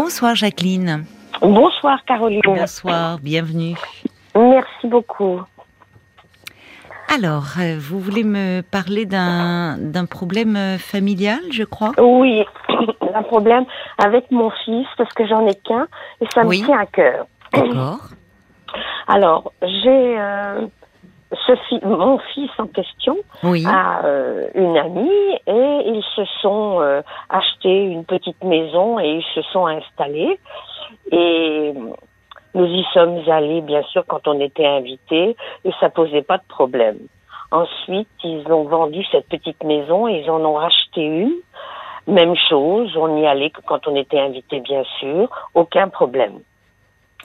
Bonsoir Jacqueline. Bonsoir Caroline. Bonsoir, bienvenue. Merci beaucoup. Alors, euh, vous voulez me parler d'un problème euh, familial, je crois? Oui, un problème avec mon fils, parce que j'en ai qu'un, et ça me tient à cœur. D'accord. Alors, j'ai euh, mon fils en question a une amie et ils se sont achetés une petite maison et ils se sont installés. Et nous y sommes allés, bien sûr, quand on était invités, et ça posait pas de problème. Ensuite, ils ont vendu cette petite maison et ils en ont racheté une. Même chose, on y allait que quand on était invité, bien sûr, aucun problème.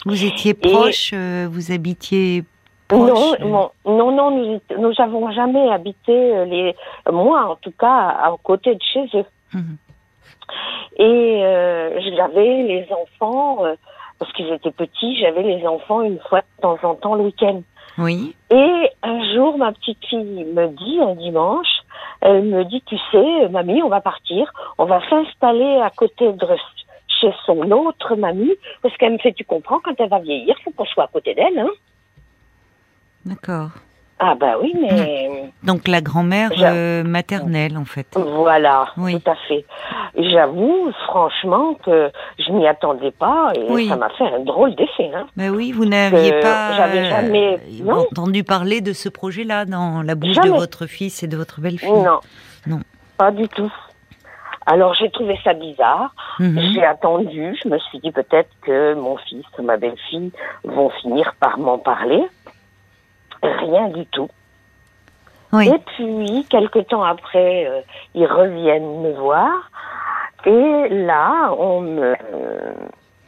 Vous étiez proche, euh, vous habitiez Non, non, non, nous, nous avons jamais habité, euh, les, moi en tout cas, à, côté de chez eux. Mhm. Et euh, j'avais les enfants, euh, parce qu'ils étaient petits, j'avais les enfants une fois de temps en temps le week-end. Oui. Et un jour, ma petite fille me dit, un dimanche, elle me dit, tu sais, mamie, on va partir, on va s'installer à côté de chez son autre mamie, parce qu'elle me fait, tu comprends, quand elle va vieillir, faut qu'on soit à côté d'elle, hein. D'accord. Ah bah oui, mais... Donc la grand-mère euh, maternelle, en fait. Voilà, oui. tout à fait. J'avoue, franchement, que je m'y attendais pas et ça m'a fait un drôle d'effet. Hein. Ben oui, vous n'aviez pas j'avais jamais entendu parler de ce projet-là dans la bouche de votre fils et de votre belle-fille. Non, non, pas du tout. Alors j'ai trouvé ça bizarre. Mhm. J'ai attendu. Je me suis dit peut-être que mon fils ma belle-fille vont finir par m'en parler. Rien du tout. Et puis, quelque temps après, euh, ils reviennent me voir. Et là, on me,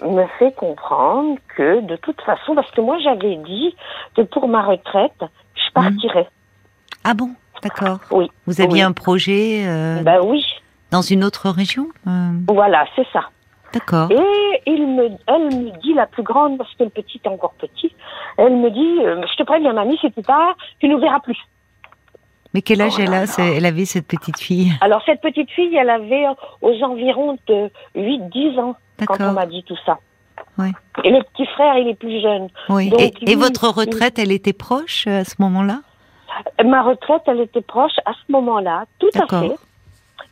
me fait comprendre que de toute façon, parce que moi j'avais dit que pour ma retraite, je partirais. Ah bon? D'accord. Oui. Vous aviez un projet euh, Ben oui. Dans une autre région euh? Voilà, c'est ça. D'accord. Et il me, elle me dit, la plus grande, parce que le petit est encore petit, elle me dit, je te préviens, mamie, si tu pars, tu nous verras plus. Mais quel âge elle a Elle avait cette petite fille? Alors cette petite fille, elle avait aux environs de 8-10 ans quand on m'a dit tout ça. Oui. Et le petit frère, il est plus jeune. Oui. et, votre retraite, elle était proche euh, à ce moment-là? Ma retraite, elle était proche à ce moment-là, tout à fait.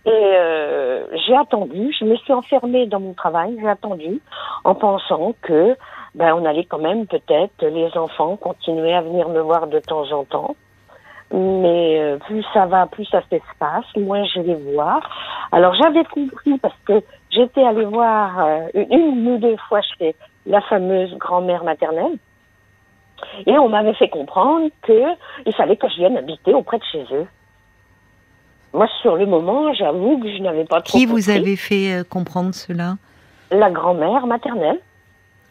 Et euh, j'ai attendu, je me suis enfermée dans mon travail, j'ai attendu en pensant que ben on allait quand même peut-être les enfants continuer à venir me voir de temps en temps mais euh, plus ça va, plus ça s'espace, moins je vais voir. Alors j'avais compris parce que j'étais allée voir euh, une ou deux fois chez la fameuse grand-mère maternelle. Et on m'avait fait comprendre que il fallait que je vienne habiter auprès de chez eux. Moi, sur le moment, j'avoue que je n'avais pas trop. Qui vous avez fait euh, comprendre cela? La grand-mère maternelle.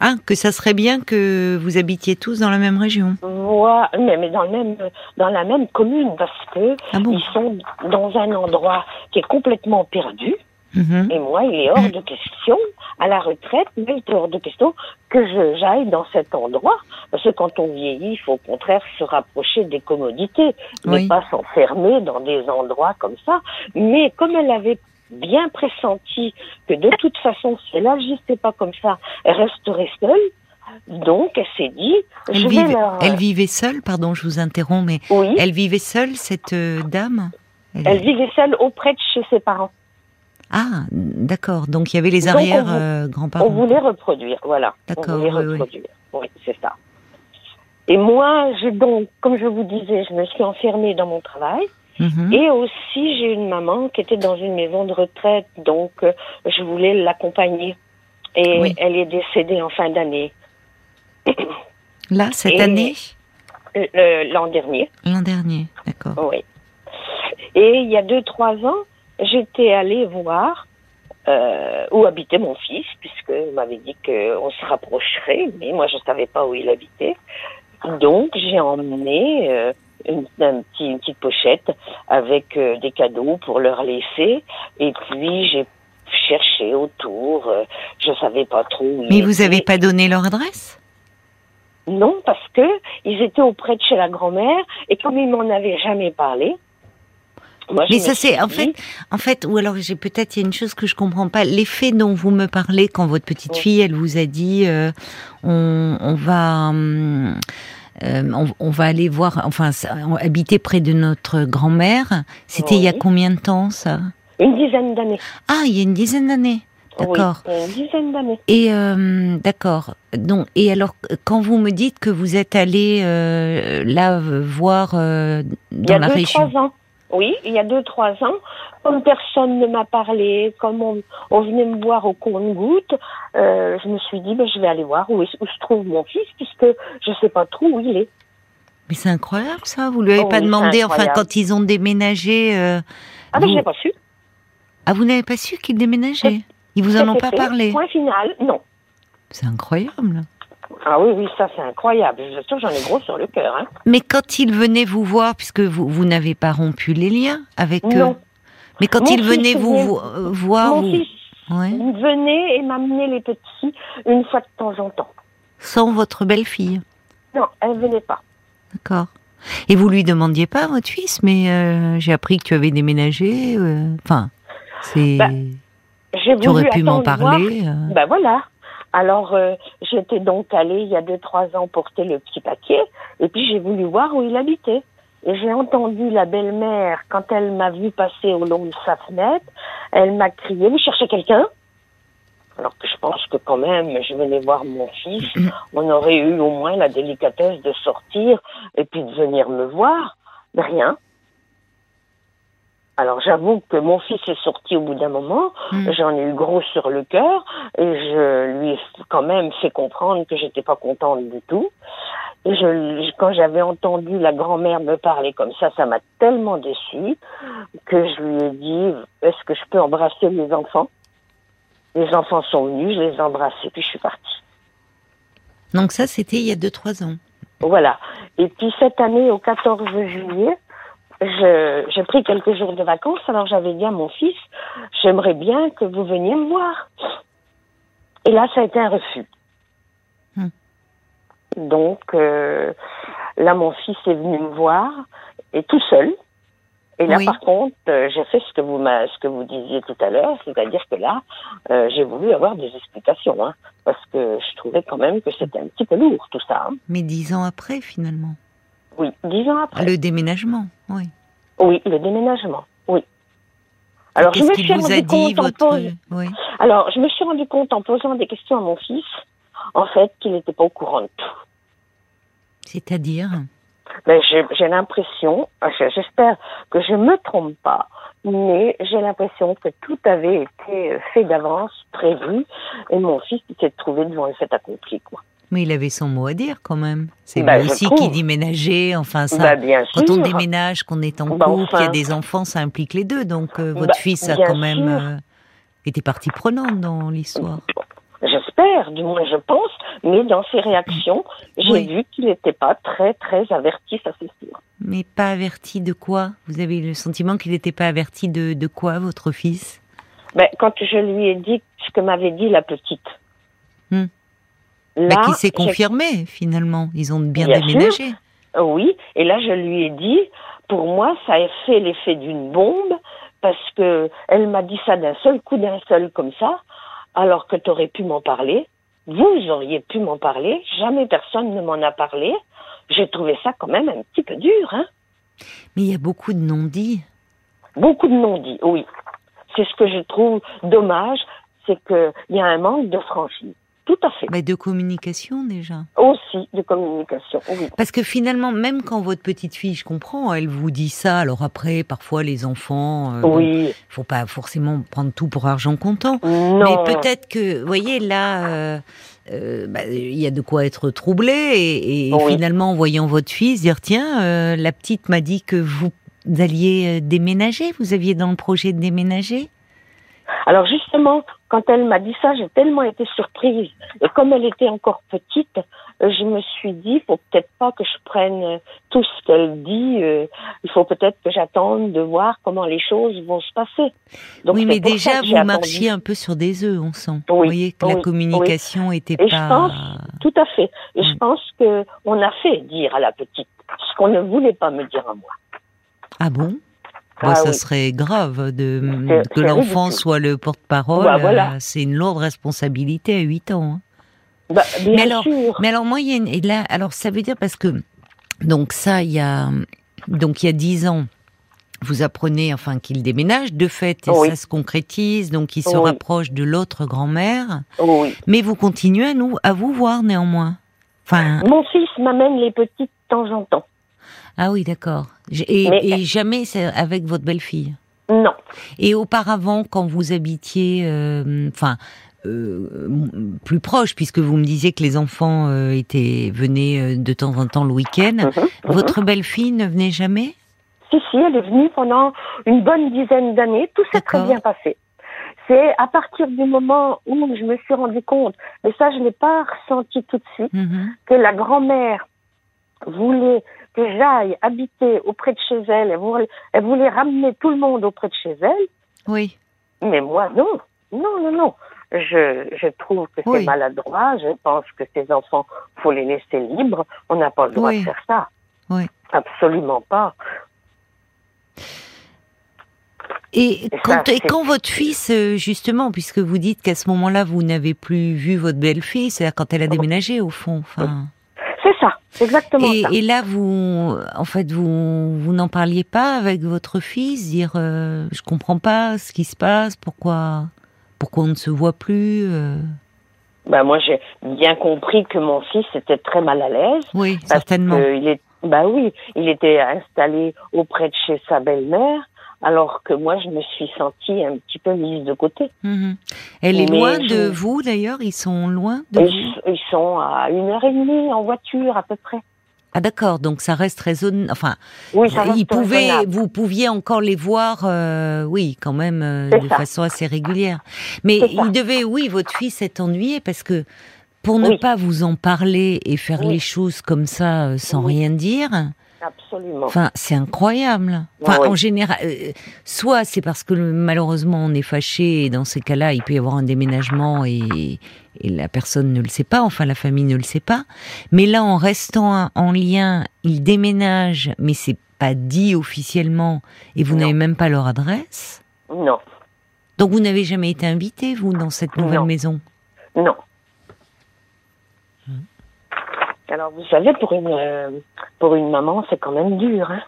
Ah, que ça serait bien que vous habitiez tous dans la même région. Ouais, mais, mais dans, le même, dans la même commune, parce que ah ils sont dans un endroit qui est complètement perdu. Mhm. Et moi, il est hors de question, à la retraite, mais il est hors de question que j'aille dans cet endroit. Parce que quand on vieillit, il faut au contraire se rapprocher des commodités, mais pas s'enfermer dans des endroits comme ça. Mais comme elle avait bien pressenti que de toute façon, si elle n'agissait pas comme ça, elle resterait seule. Donc, elle s'est dit, elle, je vivait, elle vivait seule, pardon, je vous interromps, mais elle vivait seule, cette euh, dame? Elle... vivait seule auprès de chez ses parents. Ah, d'accord. Donc, il y avait les arrière-grands-parents. Euh, on voulait reproduire, voilà. D'accord. On voulait reproduire. Oui, c'est ça. Et moi, j'ai donc, comme je vous disais, je me suis enfermée dans mon travail. Mhm. Et aussi, j'ai une maman qui était dans une maison de retraite, donc euh, je voulais l'accompagner. Et elle est décédée en fin d'année. Là, cette année L'an dernier. L'an dernier, d'accord. Oui. Et il y a deux, trois ans, j'étais allée voir euh, où habitait mon fils, puisque m'avait dit qu'on se rapprocherait, mais moi je ne savais pas où il habitait. Donc j'ai emmené euh, une, une petite pochette avec euh, des cadeaux pour leur laisser. Et puis j'ai cherché autour, je savais pas trop. Où Mais vous n'avez pas donné leur adresse? Non, parce que ils étaient auprès de chez la grand-mère et comme ils m'en avaient jamais parlé. Mais ça c'est en fait, en fait, ou alors j'ai peut-être il y a une chose que je comprends pas. L'effet dont vous me parlez quand votre petite fille, elle vous a dit, euh, on, on, va, hum, euh, on, on, va aller voir, enfin, habiter près de notre grand-mère. C'était il y a combien de temps ça? Une dizaine d'années. Ah, il y a une dizaine d'années. D'accord. Oui, une dizaine d'années. Et euh, d'accord. Donc, et alors, quand vous me dites que vous êtes allé euh, là voir euh, dans la région. Il y a deux, trois ans. Oui, il y a deux, trois ans, comme personne ne m'a parlé, comme on, on, venait me voir au compte-goutte, euh, je me suis dit, ben, je vais aller voir où, où se trouve mon fils, puisque je ne sais pas trop où il est. Mais c'est incroyable ça, vous lui avez pas demandé, enfin quand ils ont déménagé. Euh, ah ben je n'ai pas su. Ah vous n'avez pas su qu'ils déménageaient? Ils vous en ont pas parlé? Point final, non. C'est incroyable. Ah oui, oui, ça c'est incroyable. Je j'en ai gros sur le cœur. Hein. Mais quand ils venaient vous voir, puisque vous, vous n'avez pas rompu les liens avec eux. Mais quand ils venaient vous euh, voir, mon fils venait et m'amenait les petits une fois de temps en temps. Sans votre belle-fille Non, elle venait pas. D'accord. Et vous lui demandiez pas votre fils, mais euh, j'ai appris que tu avais déménagé. Euh, enfin, c'est. Bah, tu aurais pu m'en parler. Ben voilà. Alors, euh, j'étais donc allée il y a deux, trois ans porter le petit paquet, et puis j'ai voulu voir où il habitait. Et j'ai entendu la belle-mère, quand elle m'a vu passer au long de sa fenêtre, elle m'a crié, vous cherchez quelqu'un? Alors que je pense que quand même, je venais voir mon fils, on aurait eu au moins la délicatesse de sortir et puis de venir me voir. Mais rien. Alors j'avoue que mon fils est sorti au bout d'un moment, hmm. j'en ai eu gros sur le cœur et je lui ai quand même fait comprendre que j'étais pas contente du tout. Et je, quand j'avais entendu la grand-mère me parler comme ça, ça m'a tellement déçue que je lui ai dit est-ce que je peux embrasser les enfants? Les enfants sont venus, je les ai embrassés puis je suis partie. Donc ça c'était il y a 2-3 ans. Voilà. Et puis cette année au 14 juillet, j'ai pris quelques jours de vacances, alors j'avais dit à mon fils, j'aimerais bien que vous veniez me voir. Et là, ça a été un refus. Hmm. Donc, euh, là, mon fils est venu me voir, et tout seul. Et là, par contre, euh, j'ai fait ce que vous ce que vous disiez tout à l'heure, c'est-à-dire que là, euh, j'ai voulu avoir des explications, hein, parce que je trouvais quand même que c'était un petit peu lourd tout ça. Hein. Mais dix ans après, finalement. Oui, dix ans après. Le déménagement, oui. Oui, le déménagement, oui. Alors, je me suis rendu compte votre... oui. Alors, je me suis rendu compte en posant des questions à mon fils, en fait, qu'il n'était pas au courant de tout. C'est-à-dire ben, J'ai l'impression, j'espère que je ne me trompe pas, mais j'ai l'impression que tout avait été fait d'avance, prévu, et mon fils s'est trouvé devant le fait accompli, quoi. Mais il avait son mot à dire quand même. C'est bah, aussi qui déménageait. Enfin, ça. Bah, quand on déménage, qu'on est en bah, couple, qu'il y a des enfants, ça implique les deux. Donc euh, votre fils a quand même euh, été partie prenante dans l'histoire. J'espère, du moins je pense, mais dans ses réactions, j'ai vu qu'il n'était pas très très averti, ça c'est sûr. Mais pas averti de quoi? Vous avez le sentiment qu'il n'était pas averti de, de quoi, votre fils? Ben, Quand je lui ai dit ce que m'avait dit la petite. Hmm. Là, qui s'est confirmé finalement? Ils ont bien, déménagé. Oui, et là je lui ai dit, pour moi, ça a fait l'effet d'une bombe parce que elle m'a dit ça d'un seul coup, d'un seul comme ça, alors que tu aurais pu m'en parler. Vous auriez pu m'en parler. Jamais personne ne m'en a parlé. J'ai trouvé ça quand même un petit peu dur, hein. Mais il y a beaucoup de non-dits. Beaucoup de non-dits, oui. C'est ce que je trouve dommage, c'est qu'il y a un manque de franchise. Tout à fait. Mais de communication déjà. Aussi de communication, oui. Parce que finalement, même quand votre petite fille, je comprends, elle vous dit ça. Alors après, parfois les enfants, euh, oui. Bon, faut pas forcément prendre tout pour argent comptant. Non. Mais peut-être que, vous voyez, là, euh, euh, bah, il y a de quoi être troublé et, et finalement, en voyant votre fils dire tiens, euh, la petite m'a dit que vous alliez déménager. Vous aviez dans le projet de déménager? Alors justement, quand elle m'a dit ça, j'ai tellement été surprise. Et comme elle était encore petite, euh, je me suis dit, il faut peut-être pas que je prenne euh, tout ce qu'elle dit. Euh, il faut peut-être que j'attende de voir comment les choses vont se passer. Donc, oui, mais déjà, vous marchiez un peu sur des œufs, on sent. vous voyez que la communication était pas. Je pense, tout à fait. Et je pense que on a fait dire à la petite ce qu'on ne voulait pas me dire à moi. Ah bon? Ah ça serait grave de que l'enfant soit le porte-parole. Bah, voilà. C'est une lourde responsabilité à 8 ans. Hein. Bah, mais alors, mais alors moi, il y a une, et là, alors ça veut dire parce que donc ça, il y a donc il y a 10 ans vous apprenez enfin qu'il déménage, de fait, ça se concrétise, donc il se rapproche de l'autre grand-mère. Mais vous continuez à nous, à vous voir néanmoins. Enfin. Mon fils m'amène les petites de temps en temps. Ah oui, d'accord. Et, jamais avec votre belle-fille. Non. Et auparavant, quand vous habitiez, euh, enfin. Euh, plus proche, puisque vous me disiez que les enfants euh, étaient venaient de temps en temps le week-end. Mhm, mhm. votre belle-fille ne venait jamais si, si, elle est venue pendant une bonne dizaine d'années. Tout s'est très bien passé. C'est à partir du moment où je me suis rendu compte, mais ça je ne l'ai pas ressenti tout de suite, mhm. que la grand-mère voulait que j'aille habiter auprès de chez elle, elle voulait, elle voulait ramener tout le monde auprès de chez elle? Oui. Mais moi, non. Non, non, non. Je, je trouve que c'est maladroit. Je pense que ces enfants, faut les laisser libres. On n'a pas le droit de faire ça. Oui. Absolument pas. Et quand, et quand votre fils, euh, justement, puisque vous dites qu'à ce moment-là, vous n'avez plus vu votre belle-fille, c'est-à-dire quand elle a déménagé, au fond. Enfin... C'est ça, exactement et, ça. Et là, vous, en fait, vous, vous n'en parliez pas avec votre fils, dire, euh, je comprends pas ce qui se passe, pourquoi, pourquoi on ne se voit plus. Euh... Ben moi, j'ai bien compris que mon fils était très mal à l'aise. Oui, certainement. il est, bah oui, il était installé auprès de chez sa belle-mère alors que moi, je me suis sentie un petit peu mise de côté. Mhm. Elle est loin de vous, d'ailleurs? Ils sont loin de ils, vous? Ils sont à une heure et demie en voiture, à peu près. Ah d'accord, donc ça reste raisonnable. Enfin, oui, ça reste vous pouviez encore les voir, euh, oui, quand même, euh, de façon assez régulière. Mais il devait, oui, votre fils être ennuyé parce que pour ne pas vous en parler et faire les choses comme ça euh, sans rien dire, Absolument. Enfin, c'est incroyable. Enfin, en général, euh, soit c'est parce que malheureusement on est fâché et dans ces cas-là, il peut y avoir un déménagement et, la personne ne le sait pas, enfin la famille ne le sait pas. Mais là, en restant en lien, il déménage, mais c'est pas dit officiellement et vous n'avez même pas leur adresse? Non. Donc vous n'avez jamais été invité, vous, dans cette nouvelle maison? Non. Alors, vous savez, pour une, euh, pour une maman, c'est quand même dur. Hein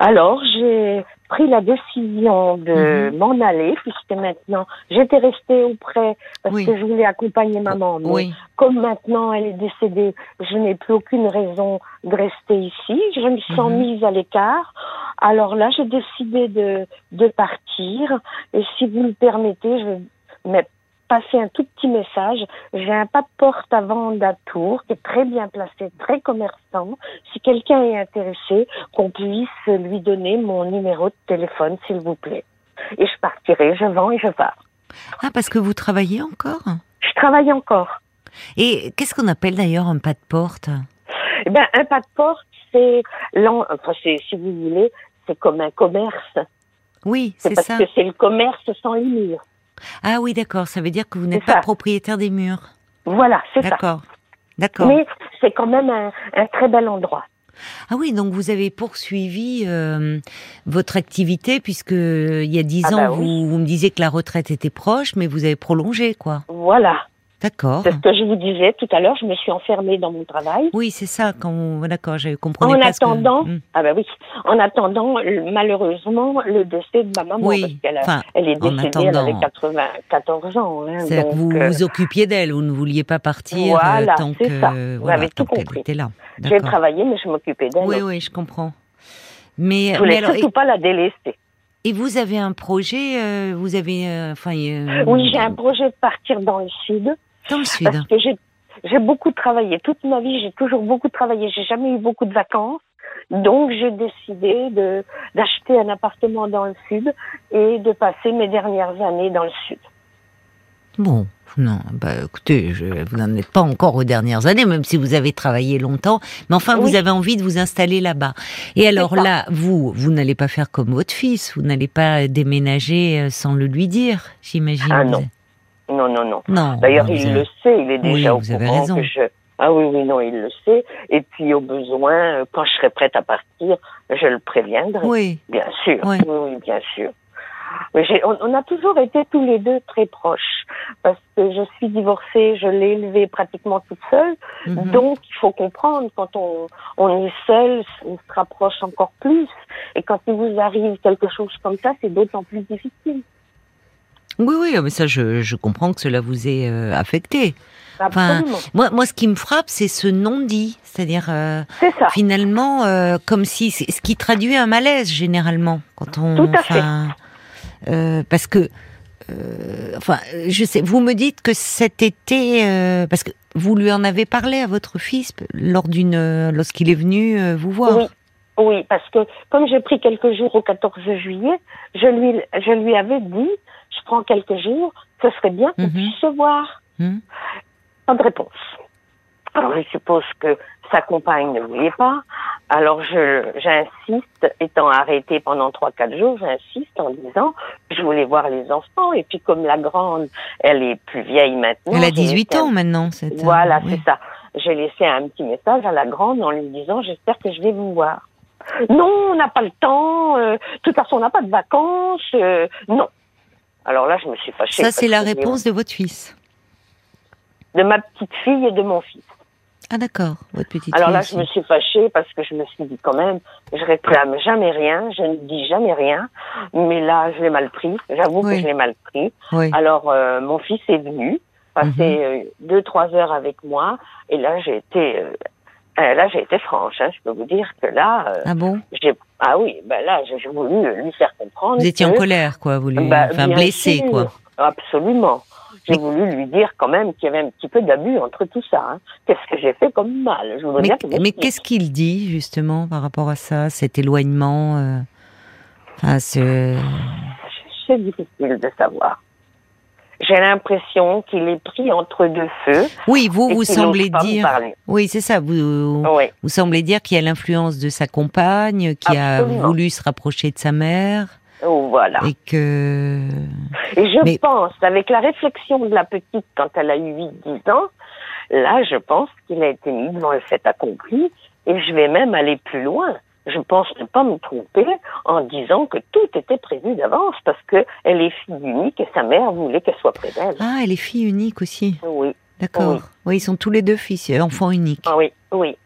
Alors, j'ai pris la décision de mhm. m'en aller, puisque maintenant, j'étais restée auprès parce que je voulais accompagner maman. Mais comme maintenant elle est décédée, je n'ai plus aucune raison de rester ici. Je me sens mhm. mise à l'écart. Alors là, j'ai décidé de, de partir. Et si vous le permettez, je vais passer un tout petit message. J'ai un pas de porte à vendre à Tours qui est très bien placé, très commerçant. Si quelqu'un est intéressé, qu'on puisse lui donner mon numéro de téléphone, s'il vous plaît. Et je partirai, je vends et je pars. Ah, parce que vous travaillez encore? Je travaille encore. Et qu'est-ce qu'on appelle d'ailleurs un pas de porte? Eh ben, un pas de porte, c'est, enfin, si vous voulez, c'est comme un commerce. Oui, c'est ça. Parce que c'est le commerce sans les murs. Ah oui, d'accord. Ça veut dire que vous n'êtes pas propriétaire des murs. Voilà, c'est ça. D'accord. D'accord. Mais c'est quand même un, très bel endroit. Ah oui, donc vous avez poursuivi euh, votre activité puisque il y a dix ah ans, bah vous, vous me disiez que la retraite était proche, mais vous avez prolongé, quoi. Voilà. D'accord. C'est ce que je vous disais tout à l'heure, je me suis enfermée dans mon travail. Oui, c'est ça, quand d'accord, j'ai compris. En attendant, hmm. ah ben oui, en attendant, malheureusement, le décès de ma maman, parce qu'elle elle est décédée, elle avait 94 ans. Hein, C'est que vous euh, vous occupiez d'elle, vous ne vouliez pas partir euh, voilà, tant que, ça. vous avez tout compris. là. J'ai travaillé, mais je m'occupais d'elle. Oui, oui, je comprends. Mais, je voulais surtout pas la délester. Et vous avez un projet, euh, vous avez, enfin. oui, j'ai un projet de partir dans le sud. Dans le sud. Parce que j'ai, beaucoup travaillé. Toute ma vie, j'ai toujours beaucoup travaillé. J'ai jamais eu beaucoup de vacances. Donc, j'ai décidé de, d'acheter un appartement dans le sud et de passer mes dernières années dans le sud. Bon, non, bah écoutez, je, vous n'en êtes pas encore aux dernières années, même si vous avez travaillé longtemps, mais enfin vous avez envie de vous installer là-bas. Et alors là, vous, vous n'allez pas faire comme votre fils, vous n'allez pas déménager euh, sans le lui dire, j'imagine. Ah non. Non, non, non. D'ailleurs, il le sait, il est déjà au courant que je, Ah oui, oui, non, il le sait. Et puis, au besoin, quand je serai prête à partir, je le préviendrai. Oui. Bien sûr. Oui, oui bien sûr. On, on, a toujours été tous les deux très proches parce que je suis divorcée, je l'ai élevé pratiquement toute seule. Mhm. Donc, il faut comprendre, quand on, on est seul, on se rapproche encore plus. Et quand il vous arrive quelque chose comme ça, c'est d'autant plus difficile. Oui, oui, mais ça, je, je comprends que cela vous ait euh, affecté. Enfin, moi, moi, ce qui me frappe, c'est ce non-dit, c'est-à-dire euh, finalement, euh, comme si ce qui traduit un malaise généralement quand on. Tout à fait. Parce que, enfin, je sais, vous me dites que cet été, parce que vous lui en avez parlé à votre fils lors d'une, lorsqu'il est venu vous voir. Oui. Oui, parce que comme j'ai pris quelques jours au 14 juillet, je lui, je lui avais dit, je prends quelques jours, ce serait bien qu'on mhm. puisse se voir. Mhm. Pas de réponse. Alors je suppose que sa compagne ne voulait pas. Alors je j'insiste, étant arrêtée pendant trois quatre jours, j'insiste en disant je voulais voir les enfants et puis comme la grande, elle est plus vieille maintenant. Elle a 18 ans maintenant, c'est Voilà, c'est ça. J'ai laissé un petit message à la grande en lui disant j'espère que je vais vous voir. Non, on n'a pas le temps. Euh, de toute façon, on n'a pas de vacances. Euh, non. Alors là, je me suis fâchée. Ça, c'est la réponse de votre fils. De ma petite fille et de mon fils. Ah d'accord, votre petite Alors là, je me suis fâchée parce que je me suis dit quand même, je réclame jamais rien, je ne dis jamais rien, mais là, je l'ai mal pris. J'avoue que je l'ai mal pris. Alors euh, mon fils est venu passer mhm. euh, deux trois heures avec moi, et là j'ai été euh, là j'ai été franche. Hein, je peux vous dire que là, ah bon? ah oui, ben là j'ai voulu lui faire comprendre. Vous étiez en colère, quoi, vous lui, bah, enfin blessé, quoi. Absolument j'ai voulu lui dire quand même qu'il y avait un petit peu d'abus entre tout ça. Hein. Qu'est-ce que j'ai fait comme mal? Je Mais, mais qu'est-ce qu'il dit justement par rapport à ça, cet éloignement euh... enfin, C'est difficile de savoir. J'ai l'impression qu'il est pris entre deux feux. Oui, vous, vous semblez dire. Oui, c'est ça. Vous, vous semblez dire qu'il y a l'influence de sa compagne, qui a voulu se rapprocher de sa mère. Oh, voilà. Et que. Et je pense, avec la réflexion de la petite quand elle a eu 8-10 ans, là, je pense qu'il a été mis devant le fait accompli. Et je vais même aller plus loin. Je pense ne pas me tromper en disant que tout était prévu d'avance parce que elle est fille unique et sa mère voulait qu'elle soit près d'elle. Ah, elle est fille unique aussi. Oui. D'accord. Oui. ils sont tous les deux fils, enfants uniques. Ah oui, oui.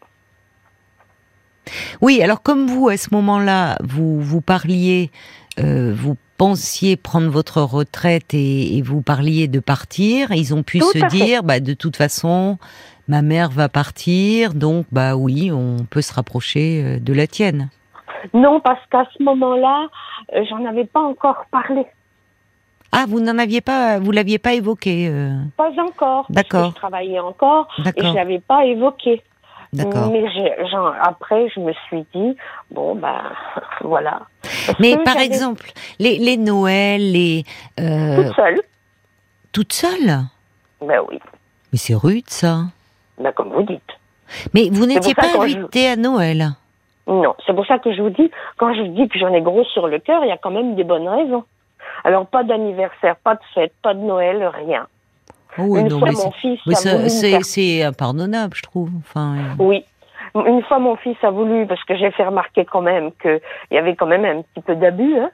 Oui, alors comme vous, à ce moment-là, vous, vous parliez euh, vous pensiez prendre votre retraite et, vous parliez de partir, ils ont pu se dire, bah, de toute façon, ma mère va partir, donc bah oui, on peut se rapprocher euh, de la tienne. Non, parce qu'à ce moment-là, euh, j'en avais pas encore parlé. Ah, vous n'en aviez pas, vous l'aviez pas évoqué. Pas encore. D'accord. Je travaillais encore et je l'avais pas évoqué. D'accord. Mais après, je me suis dit, bon, ben, voilà. Mais par exemple, les, les Noëls, les. Euh... Toute seule. Toute seule? Ben oui. Mais c'est rude, ça. Ben, comme vous dites. Mais vous n'étiez pas invité à Noël Non, c'est pour ça que je vous dis, quand je dis que j'en ai gros sur le cœur, il y a quand même des bonnes raisons. Alors, pas d'anniversaire, pas de fête, pas de Noël, rien. Oui, Une fois, mon fils. c'est impardonnable, je trouve. Enfin, euh. Oui. Une fois, mon fils a voulu, parce que j'ai fait remarquer quand même qu'il y avait quand même un petit peu d'abus. Hein.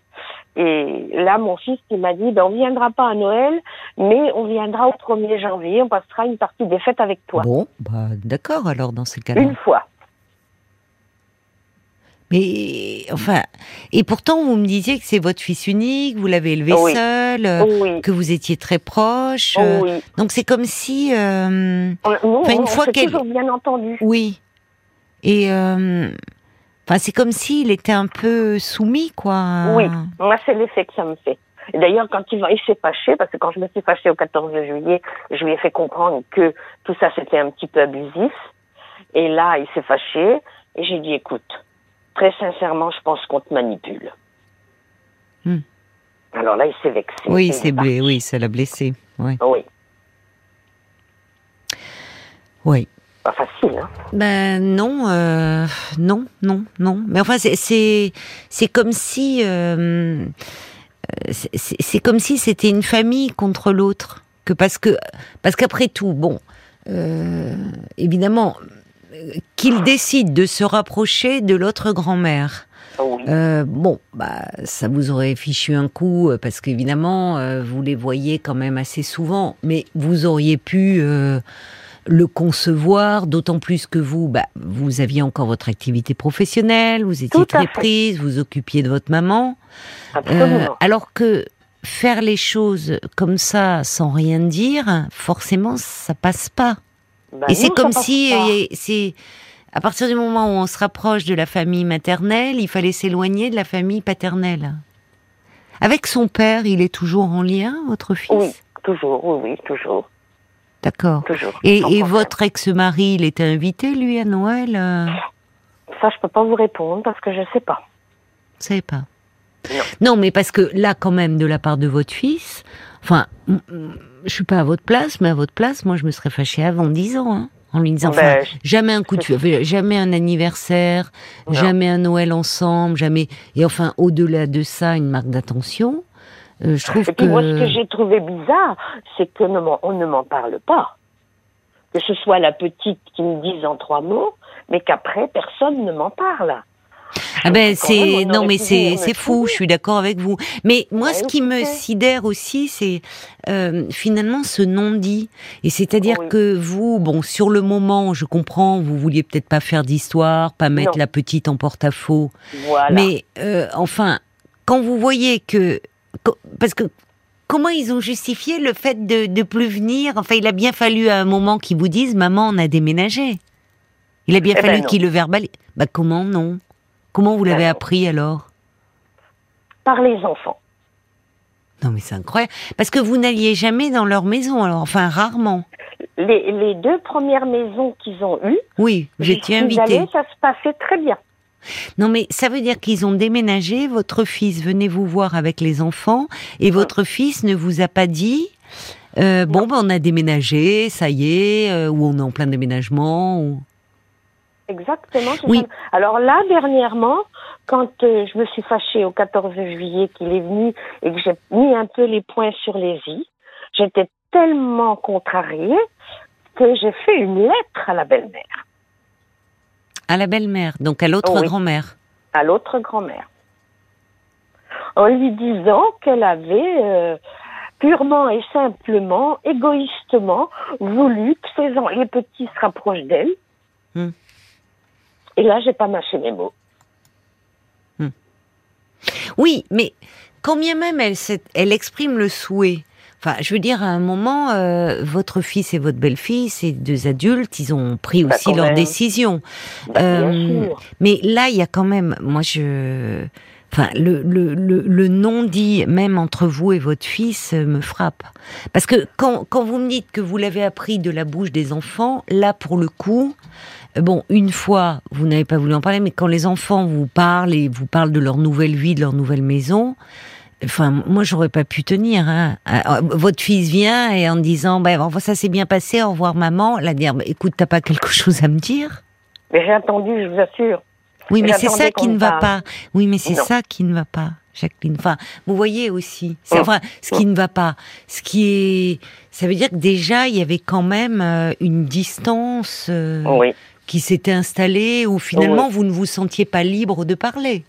Et là, mon fils, il m'a dit, ben, on viendra pas à Noël, mais on viendra au 1er janvier, on passera une partie des fêtes avec toi. Bon, bah, d'accord, alors, dans ces cas-là. Une fois. Mais enfin, et pourtant vous me disiez que c'est votre fils unique, vous l'avez élevé seul, euh, que vous étiez très proche. Euh, donc c'est comme si, euh, non, une fois qu'elle, toujours bien entendu. Oui. Et enfin c'est comme s'il était un peu soumis, quoi. Oui, moi c'est l'effet que ça me fait. Et d'ailleurs, quand il, il s'est fâché, parce que quand je me suis fâchée au 14 juillet, je lui ai fait comprendre que tout ça c'était un petit peu abusif. Et là, il s'est fâché, et j'ai dit, écoute, très sincèrement, je pense qu'on te manipule. Hmm. Alors là, il s'est vexé. Oui, c'est blé, oui, ça l'a blessé. Oui. Oui. Oui. Pas facile, hein Ben non, euh, non, non, non. Mais enfin, c'est c'est comme si euh, c'est comme si c'était une famille contre l'autre. Que parce que parce qu'après tout, bon, évidemment, qu'il décide de se rapprocher de l'autre grand-mère. Euh, bon, bah, ça vous aurait fichu un coup euh, parce qu'évidemment, euh, vous les voyez quand même assez souvent, mais vous auriez pu le concevoir, d'autant plus que vous, bah, vous aviez encore votre activité professionnelle, vous étiez très prise, vous occupiez de votre maman. alors que faire les choses comme ça sans rien dire, forcément, ça passe pas. Bah Et c'est comme si c'est à partir du moment où on se rapproche de la famille maternelle, il fallait s'éloigner de la famille paternelle. Avec son père, il est toujours en lien, votre fils? Oui, toujours, oui, oui, toujours. D'accord. Et, et votre ex-mari, il était invité, lui, à Noël euh Ça, je peux pas vous répondre parce que je ne sais pas. Vous savez pas non. non. mais parce que là, quand même, de la part de votre fils, enfin, je suis pas à votre place, mais à votre place, moi, je me serais fâchée avant 10 ans. Hein en lui disant ben, jamais un coup de jamais un anniversaire, jamais un Noël ensemble, jamais et enfin au-delà de ça une marque d'attention. Euh, je trouve et puis que moi ce que j'ai trouvé bizarre, c'est que on ne m'en parle pas. Que ce soit la petite qui me dise en trois mots, mais qu'après personne ne m'en parle. Ah ben c'est non mais c'est c'est fou, je suis d'accord avec vous. Mais moi ce qui me sidère aussi c'est euh, finalement ce non-dit et c'est-à-dire que vous bon sur le moment, je comprends, vous vouliez peut-être pas faire d'histoire, pas mettre la petite en porte-à-faux. Mais euh, enfin quand vous voyez que parce que comment ils ont justifié le fait de de plus venir? Enfin, il a bien fallu à un moment qu'ils vous disent maman, on a déménagé. Il a bien eh fallu ben qu'ils le verbalisent. Bah comment non? Comment vous l'avez appris alors? Par les enfants. Non mais c'est incroyable. Parce que vous n'alliez jamais dans leur maison, alors enfin rarement. Les, deux premières maisons qu'ils ont eues, oui, j'étais invitée. ça se passait très bien. Non mais ça veut dire qu'ils ont déménagé, votre fils venait vous voir avec les enfants et votre fils ne vous a pas dit euh, bon ben on a déménagé, ça y est, euh, ou on est en plein déménagement ou... Exactement. Oui. Alors là, dernièrement, quand euh, je me suis fâchée au 14 juillet qu'il est venu et que j'ai mis un peu les points sur les i, j'étais tellement contrariée que j'ai fait une lettre à la belle-mère. À la belle-mère, donc à l'autre grand-mère. À l'autre grand-mère. En lui disant qu'elle avait euh, purement et simplement, égoïstement, voulu que ses, les petits se rapprochent d'elle. Hmm. Et là, j'ai pas mâché mes mots. Hmm. Oui, mais quand bien même elle, elle exprime le souhait. Enfin, je veux dire, à un moment, euh, votre fils et votre belle-fille, ces deux adultes, ils ont pris bah, aussi leur décision. Bah, euh, mais là, il y a quand même, moi, je, enfin, le, le, le, non-dit, même entre vous et votre fils, me frappe. Parce que quand, quand vous me dites que vous l'avez appris de la bouche des enfants, là, pour le coup, bon, une fois, vous n'avez pas voulu en parler, mais quand les enfants vous parlent et vous parlent de leur nouvelle vie, de leur nouvelle maison, enfin, moi, j'aurais pas pu tenir. Hein. Ah, votre fils vient et en disant, ben, ça s'est bien passé, au revoir maman, la dire, bah, écoute, t'as pas quelque chose à me dire? Mais j'ai attendu, je vous assure. Oui, mais c'est ça qui ne va pas. Oui, mais c'est ça qui ne va pas. Jacqueline. Enfin, vous voyez aussi, c'est enfin ce qui ne va pas. Ce qui est, ça veut dire que déjà il y avait quand même euh, une distance. Euh, oui qui s'était installé où finalement vous ne vous sentiez pas libre de parler.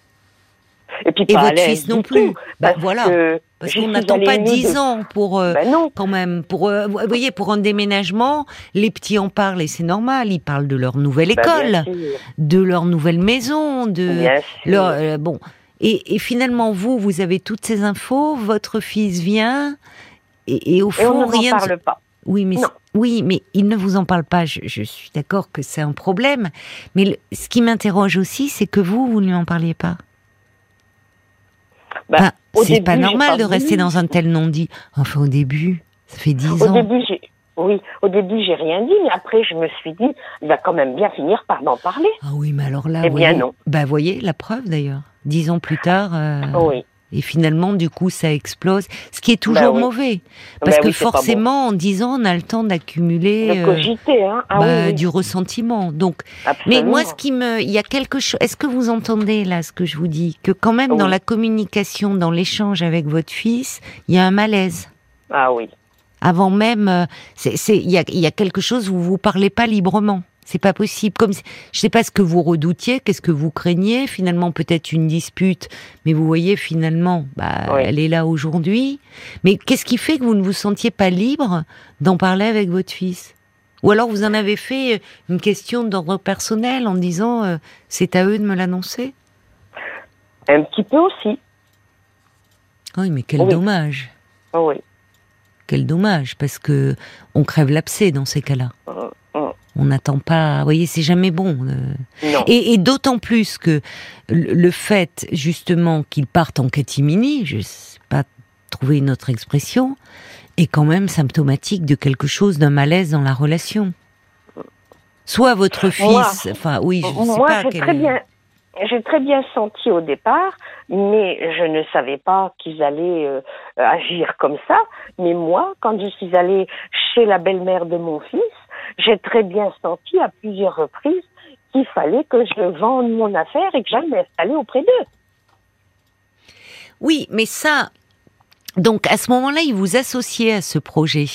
Et, puis votre fils non plus. Bah, voilà. Parce qu'on n'attend pas dix ans pour euh, bah, non. quand même pour euh, vous voyez pour un déménagement, les petits en parlent et c'est normal, ils parlent de leur nouvelle bah, école, de leur nouvelle maison, de leur euh, bon. Et, et, finalement vous vous avez toutes ces infos, votre fils vient et, et au fond on rien. Parle pas. Oui, mais oui, mais il ne vous en parle pas. Je, suis d'accord que c'est un problème, mais ce qui m'interroge aussi, c'est que vous, vous ne lui en parliez pas. Bah, c'est pas normal de rester dans un tel non-dit. Enfin, au début, ça fait dix ans. Au début, j'ai, oui, au début, j'ai rien dit, mais après, je me suis dit, il va quand même bien finir par m'en parler. Ah oui, mais alors là, eh bien non. Bah, voyez, la preuve d'ailleurs. Dix ans plus tard. Euh, oui. Et finalement, du coup, ça explose. Ce qui est toujours bah mauvais. Parce bah que forcément, en disant, on a le temps d'accumuler euh, hein. ah bah, du ressentiment. Donc, mais moi, ce qui me, il y a quelque chose. Est-ce que vous entendez là ce que je vous dis? Que quand même, dans la communication, dans l'échange avec votre fils, il y a un malaise. Ah oui. avant même, c'est il y a, y a quelque chose où vous parlez pas librement. C'est pas possible. Comme je sais pas ce que vous redoutiez, qu'est-ce que vous craignez. Finalement, peut-être une dispute, mais vous voyez finalement, bah, elle est là aujourd'hui. Mais qu'est-ce qui fait que vous ne vous sentiez pas libre d'en parler avec votre fils? Ou alors vous en avez fait une question d'ordre personnel en disant euh, c'est à eux de me l'annoncer? Un petit peu aussi. Oui, mais quel dommage. Oui. Quel dommage, parce que on crève l'abcès dans ces cas-là. On n'attend pas. Vous voyez, c'est jamais bon. Euh. Et, d'autant plus que le fait, justement, qu'ils partent en catimini, je sais pas trouver une autre expression, est quand même symptomatique de quelque chose, d'un malaise dans la relation. Soit votre fils, enfin oui, je sais pas. Très bien, j'ai très bien senti au départ, mais je ne savais pas qu'ils allaient euh, agir comme ça. Mais moi, quand je suis allée chez la belle-mère de mon fils, j'ai très bien senti à plusieurs reprises qu'il fallait que je vende mon affaire et que j'aille m'installer auprès d'eux. Oui, mais ça, donc à ce moment-là, il vous associait à ce projet.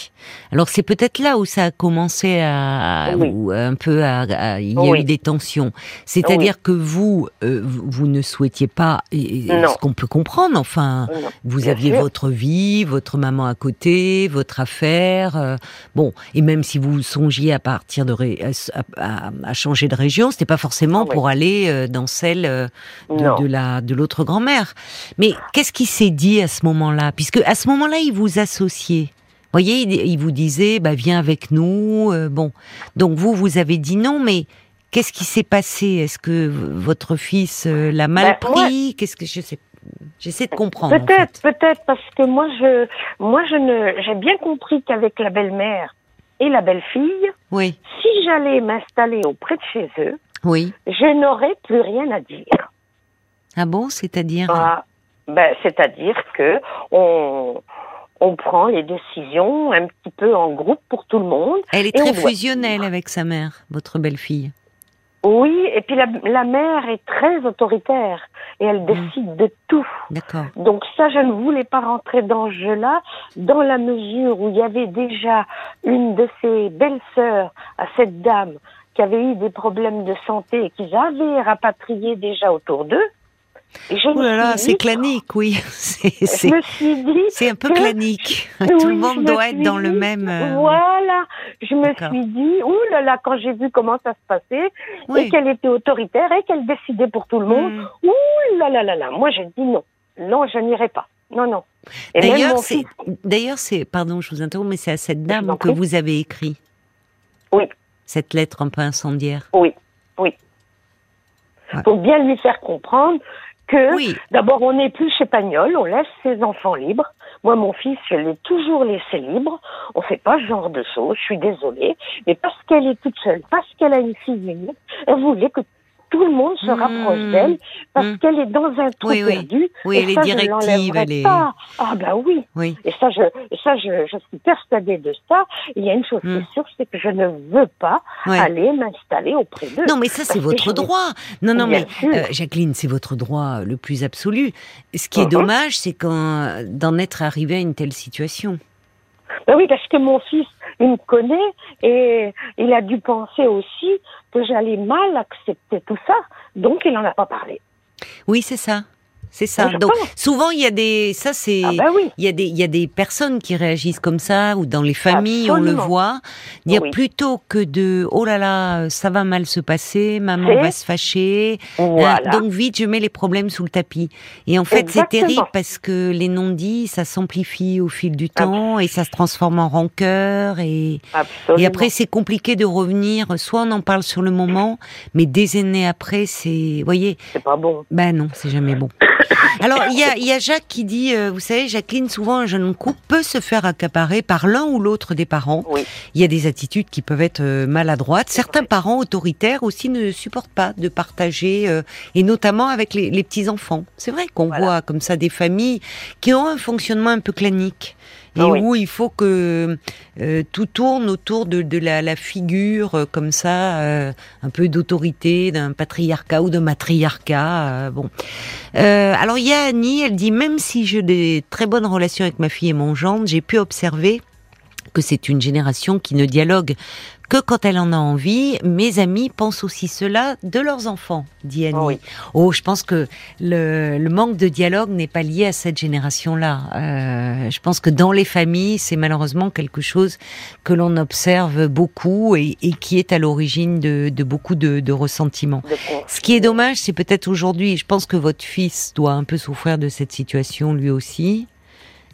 Alors c'est peut-être là où ça a commencé à ou un peu à, il y a eu des tensions. C'est-à-dire que vous euh, vous ne souhaitiez pas et, ce qu'on peut comprendre. Enfin, vous aviez votre vie, votre maman à côté, votre affaire. Euh, bon, et même si vous songiez à partir de à, à, changer de région, c'était pas forcément pour aller euh, dans celle de, de la de l'autre grand-mère. Mais qu'est-ce qui s'est dit à ce moment-là? Puisque à ce moment-là, il vous associait. Vous voyez, il, vous disait, bah, viens avec nous. Euh, bon, donc vous, vous avez dit non, mais qu'est-ce qui s'est passé? Est-ce que votre fils euh, l'a mal bah, pris? Qu'est-ce que je sais J'essaie de comprendre. Peut-être, peut-être, parce que moi, je, moi, je ne, j'ai bien compris qu'avec la belle-mère et la belle-fille, oui. si j'allais m'installer auprès de chez eux, oui. je n'aurais plus rien à dire. Ah bon, c'est-à-dire? Ah, ben, C'est-à-dire que on, on prend les décisions un petit peu en groupe pour tout le monde. Elle est très fusionnelle avec sa mère, votre belle-fille. Oui, et puis la, la, mère est très autoritaire et elle mm. décide de tout. D'accord. Donc ça, je ne voulais pas rentrer dans ce jeu-là, dans la mesure où il y avait déjà une de ses belles-sœurs à cette dame qui avait eu des problèmes de santé et qu'ils avaient rapatrié déjà autour d'eux. Oh là là, c'est clanique, oui. C'est un peu clanique. Tout le monde doit être dans le même. Euh, voilà. Je me suis dit, ouh là là, quand j'ai vu comment ça se passait, et qu'elle était autoritaire et qu'elle décidait pour tout le monde, mm. ouh là là là là. Moi, j'ai dit non. Non, je n'irai pas. Non, non. D'ailleurs, c'est, d'ailleurs, c'est, pardon, je vous interromps, mais c'est à cette dame que vous avez écrit. Oui. Cette lettre un peu incendiaire. Oui, oui. Pour bien lui faire comprendre que d'abord on n'est plus chez Pagnol, on laisse ses enfants libres. Moi, mon fils, je l'ai toujours laissé libre. On fait pas ce genre de choses. Je suis désolée, mais parce qu'elle est toute seule, parce qu'elle a une fille unique, elle voulait que tout le monde se rapproche hmm. d'elle parce hmm. qu'elle est dans un trou perdu. Oui, et elle est directive, elle est. Ah bah oui. oui. Et ça, je, ça, je, je suis persuadée de ça. il y a une chose qui est hmm. sûre, c'est que je ne veux pas aller m'installer auprès d'eux. Non, mais ça, c'est votre droit. Non, non, mais euh, Jacqueline, c'est votre droit le plus absolu. Ce qui est uh-huh. dommage, c'est d'en être arrivé à une telle situation. Ben oui, parce que mon fils, il me connaît et il a dû penser aussi que j'allais mal accepter tout ça, donc il n'en a pas parlé. Oui, c'est ça. C'est ça. Donc souvent il y a des ça c'est ah bah il y a des il y a des personnes qui réagissent comme ça ou dans les familles on le voit. Il y a plutôt que de oh là là ça va mal se passer, maman va se fâcher. Euh, donc vite je mets les problèmes sous le tapis. Et en fait c'est terrible parce que les non-dits ça s'amplifie au fil du temps et ça se transforme en rancœur et et après c'est compliqué de revenir. Soit on en parle sur le moment, mais des années après c'est voyez. C'est pas bon. Ben non c'est jamais bon. Alors, il y a, y a, Jacques qui dit, euh, vous savez, Jacqueline, souvent un jeune couple peut se faire accaparer par l'un ou l'autre des parents. Il y a des attitudes qui peuvent être euh, maladroites. Certains parents autoritaires aussi ne supportent pas de partager, euh, et notamment avec les, les petits-enfants. C'est vrai qu'on voit comme ça des familles qui ont un fonctionnement un peu clanique et ah où il faut que euh, tout tourne autour de, de la, la, figure euh, comme ça, euh, un peu d'autorité d'un patriarcat ou de matriarcat. bon, alors il y a Annie, elle dit même si j'ai des très bonnes relations avec ma fille et mon gendre, j'ai pu observer que c'est une génération qui ne dialogue que quand elle en a envie. Mes amis pensent aussi cela de leurs enfants, dit Annie. Oh, je pense que le, manque de dialogue n'est pas lié à cette génération-là. Euh, je pense que dans les familles, c'est malheureusement quelque chose que l'on observe beaucoup et, qui est à l'origine de, beaucoup de, de ressentiments. Ce qui est dommage, c'est peut-être aujourd'hui, je pense que votre fils doit un peu souffrir de cette situation lui aussi.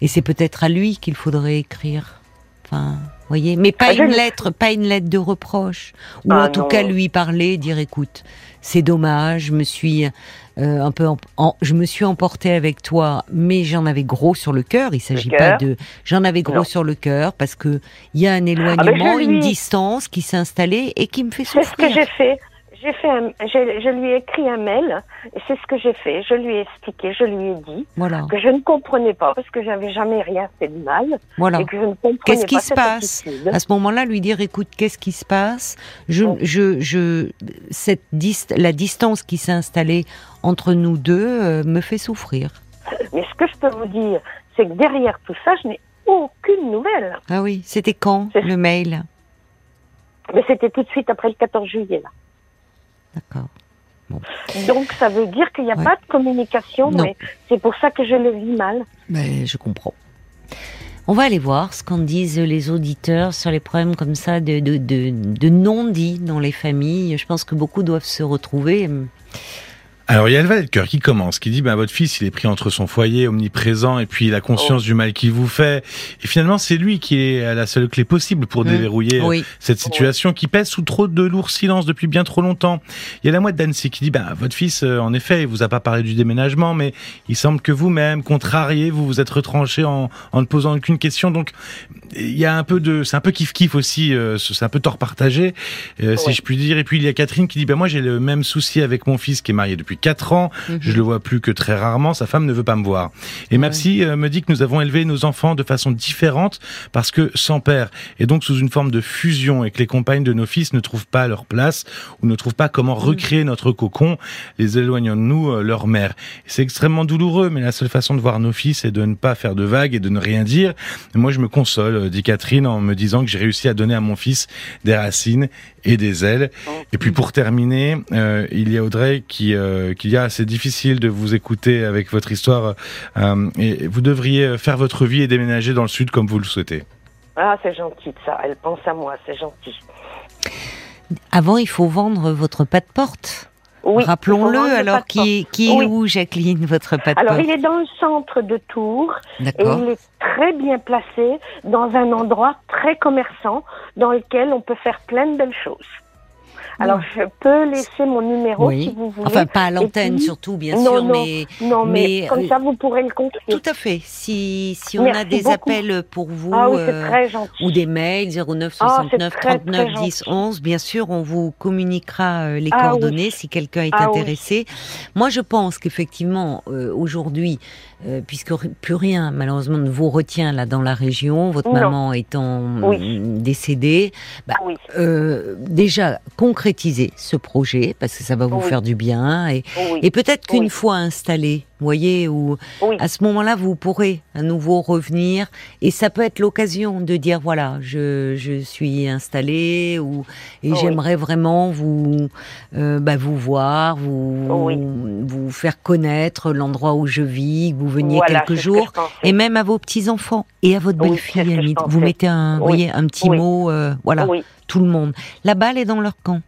Et c'est peut-être à lui qu'il faudrait écrire. Enfin, voyez, mais pas ah, une lettre, pas une lettre de reproche, ou ah, en tout cas lui parler, dire écoute, c'est dommage, je me suis euh, un peu, je me suis emporté avec toi, mais j'en avais gros sur le cœur. Il s'agit pas de, j'en avais gros sur le cœur parce que il y a un ah, éloignement, une distance qui s'est installée et qui me fait souffrir. C'est ce que j'ai fait j'ai fait je lui ai écrit un mail et c'est ce que j'ai fait. Je lui ai expliqué, je lui ai dit que je ne comprenais pas parce que j'avais jamais rien fait de mal voilà. et que je ne comprenais qu'est-ce qui se passe À ce moment-là, lui dire écoute, qu'est-ce qui se passe? Je, je, je, cette la distance qui s'est installée entre nous deux euh, me fait souffrir. Mais ce que je peux vous dire, c'est que derrière tout ça, je n'ai aucune nouvelle. Ah oui, c'était quand le mail? Mais c'était tout de suite après le 14 juillet là. D'accord. Donc ça veut dire qu'il n'y a pas de communication, mais c'est pour ça que je le vis mal. Mais je comprends. On va aller voir ce qu'en disent les auditeurs sur les problèmes comme ça de, de, de non-dits dans les familles. Je pense que beaucoup doivent se retrouver. Alors il y a le cœur qui commence, qui dit ben votre fils il est pris entre son foyer omniprésent et puis la conscience oh. du mal qu'il vous fait. Et finalement c'est lui qui est la seule clé possible pour mmh. déverrouiller euh, cette situation qui pèse sous trop de lourd silence depuis bien trop longtemps. Il y a la moitié d'Annecy qui dit ben votre fils euh, en effet il vous a pas parlé du déménagement mais il semble que vous-même contrarié vous vous êtes retranché en, en ne posant aucune question donc il y a un peu de c'est un peu kiff kiff aussi euh, c'est un peu tort partagé si je puis dire et puis il y a Catherine qui dit ben moi j'ai le même souci avec mon fils qui est marié depuis quatre ans. Mhm. Je le vois plus que très rarement. Sa femme ne veut pas me voir. Et ma psy euh, me dit que nous avons élevé nos enfants de façon différente parce que sans père et donc sous une forme de fusion et que les compagnes de nos fils ne trouvent pas leur place ou ne trouvent pas comment mhm. recréer notre cocon, les éloignant de nous euh, leur mère. C'est extrêmement douloureux, mais la seule façon de voir nos fils est de ne pas faire de vagues et de ne rien dire. moi, je me console, euh, dit Catherine, en me disant que j'ai réussi à donner à mon fils des racines et des ailes. Oh. Et puis pour terminer, il y a Audrey qui euh, qu'il y a, c'est difficile de vous écouter avec votre histoire. Euh, et vous devriez faire votre vie et déménager dans le sud comme vous le souhaitez. Ah, c'est gentil de ça. Elle pense à moi, c'est gentil. Avant, il faut vendre votre pas de porte. Oui, Rappelons-le, alors qui, qui est où, Jacqueline, votre pas de Alors, il est dans le centre de Tours. Et il est très bien placé dans un endroit très commerçant dans lequel on peut faire plein de belles choses. Alors, je peux laisser mon numéro si vous voulez. Enfin, pas à l'antenne surtout, bien sûr, mais non, mais, comme euh, ça vous pourrez le confier. Tout à fait. Si si on a des appels pour vous ah euh, ou des mails 09 69 39 10 11, bien sûr, on vous communiquera euh, les ah coordonnées si quelqu'un est ah intéressé. Moi, je pense qu'effectivement, aujourd'hui, puisque plus rien malheureusement ne vous retient là dans la région, votre maman étant décédée, bah, déjà concrètement concrétiser ce projet parce que ça va vous faire du bien et, et peut-être qu'une fois installé, vous voyez, où à ce moment-là vous pourrez à nouveau revenir. Et ça peut être l'occasion de dire voilà, je, je suis installé ou et j'aimerais vraiment vous euh, bah, vous voir, vous vous faire connaître l'endroit où je vis, que vous veniez quelques jours. et même à vos petits enfants et à votre belle-fille, vous mettez un, voyez, un petit mot, euh, voilà, tout le monde. La balle est dans leur camp.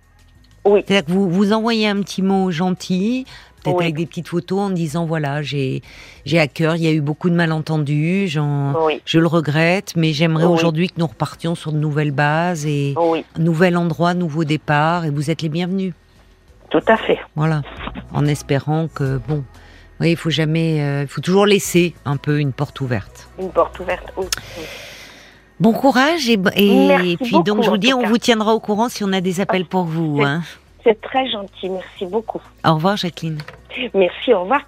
C'est-à-dire que vous, vous envoyez un petit mot gentil, peut-être avec des petites photos en disant voilà, j'ai j'ai à cœur, il y a eu beaucoup de malentendus, je le regrette, mais j'aimerais aujourd'hui que nous repartions sur de nouvelles bases et un nouvel endroit, nouveau départ, et vous êtes les bienvenus. Tout à fait. Voilà, en espérant que bon, oui, il faut jamais, euh, il faut toujours laisser un peu une porte ouverte. Une porte ouverte. Oui. Bon courage et, et, puis donc je vous dis, on vous tiendra au courant si on a des appels pour vous. Hein. C'est très gentil, merci beaucoup. Au revoir Jacqueline. Merci, au revoir